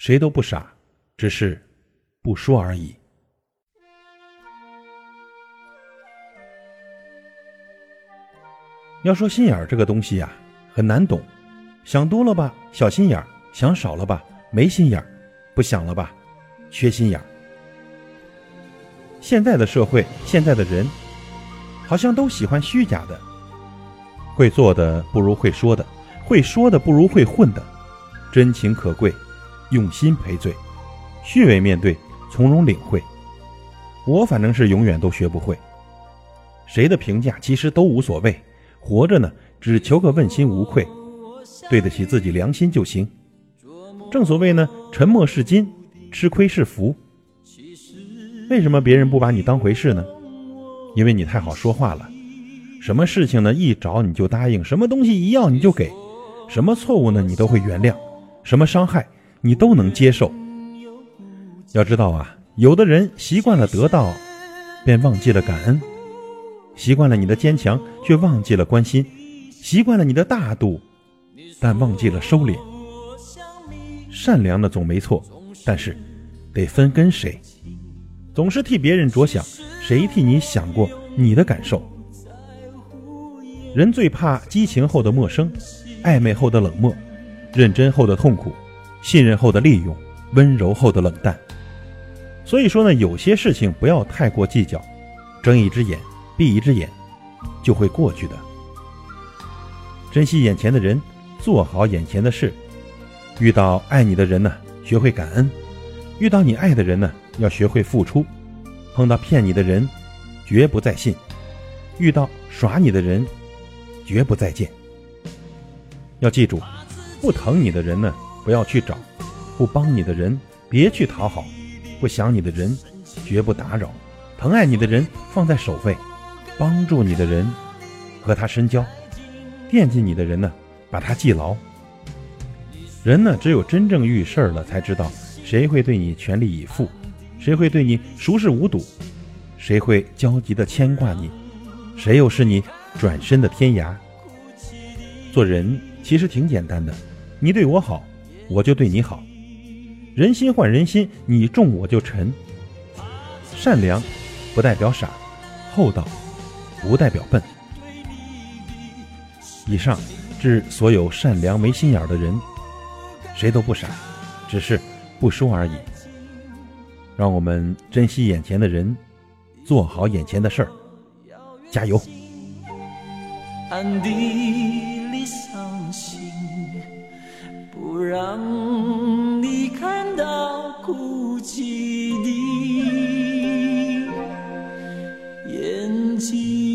谁都不傻，只是不说而已。要说心眼儿这个东西呀，很难懂。想多了吧，小心眼儿；想少了吧，没心眼儿；不想了吧，缺心眼儿。现在的社会，现在的人，好像都喜欢虚假的。会做的不如会说的，会说的不如会混的。真情可贵，用心赔罪，虚伪面对，从容领会。我反正是永远都学不会。谁的评价其实都无所谓，活着呢，只求个问心无愧，对得起自己良心就行。正所谓呢，沉默是金，吃亏是福。为什么别人不把你当回事呢？因为你太好说话了。什么事情呢？一找你就答应，什么东西一要你就给，什么错误呢？你都会原谅，什么伤害你都能接受。要知道啊，有的人习惯了得到，便忘记了感恩；习惯了你的坚强，却忘记了关心；习惯了你的大度，但忘记了收敛。善良的总没错，但是得分跟谁。总是替别人着想，谁替你想过你的感受？人最怕激情后的陌生，暧昧后的冷漠，认真后的痛苦，信任后的利用，温柔后的冷淡。所以说呢，有些事情不要太过计较，睁一只眼闭一只眼，就会过去的。珍惜眼前的人，做好眼前的事。遇到爱你的人呢，学会感恩；遇到你爱的人呢。要学会付出，碰到骗你的人，绝不再信；遇到耍你的人，绝不再见。要记住，不疼你的人呢，不要去找；不帮你的人，别去讨好；不想你的人，绝不打扰；疼爱你的人放在首位；帮助你的人，和他深交；惦记你的人呢，把他记牢。人呢，只有真正遇事儿了，才知道谁会对你全力以赴。谁会对你熟视无睹？谁会焦急的牵挂你？谁又是你转身的天涯？做人其实挺简单的，你对我好，我就对你好。人心换人心，你重我就沉。善良不代表傻，厚道不代表笨。以上致所有善良没心眼的人，谁都不傻，只是不说而已。让我们珍惜眼前的人，做好眼前的事儿，加油！暗地里伤心，不让你看到哭泣的眼睛。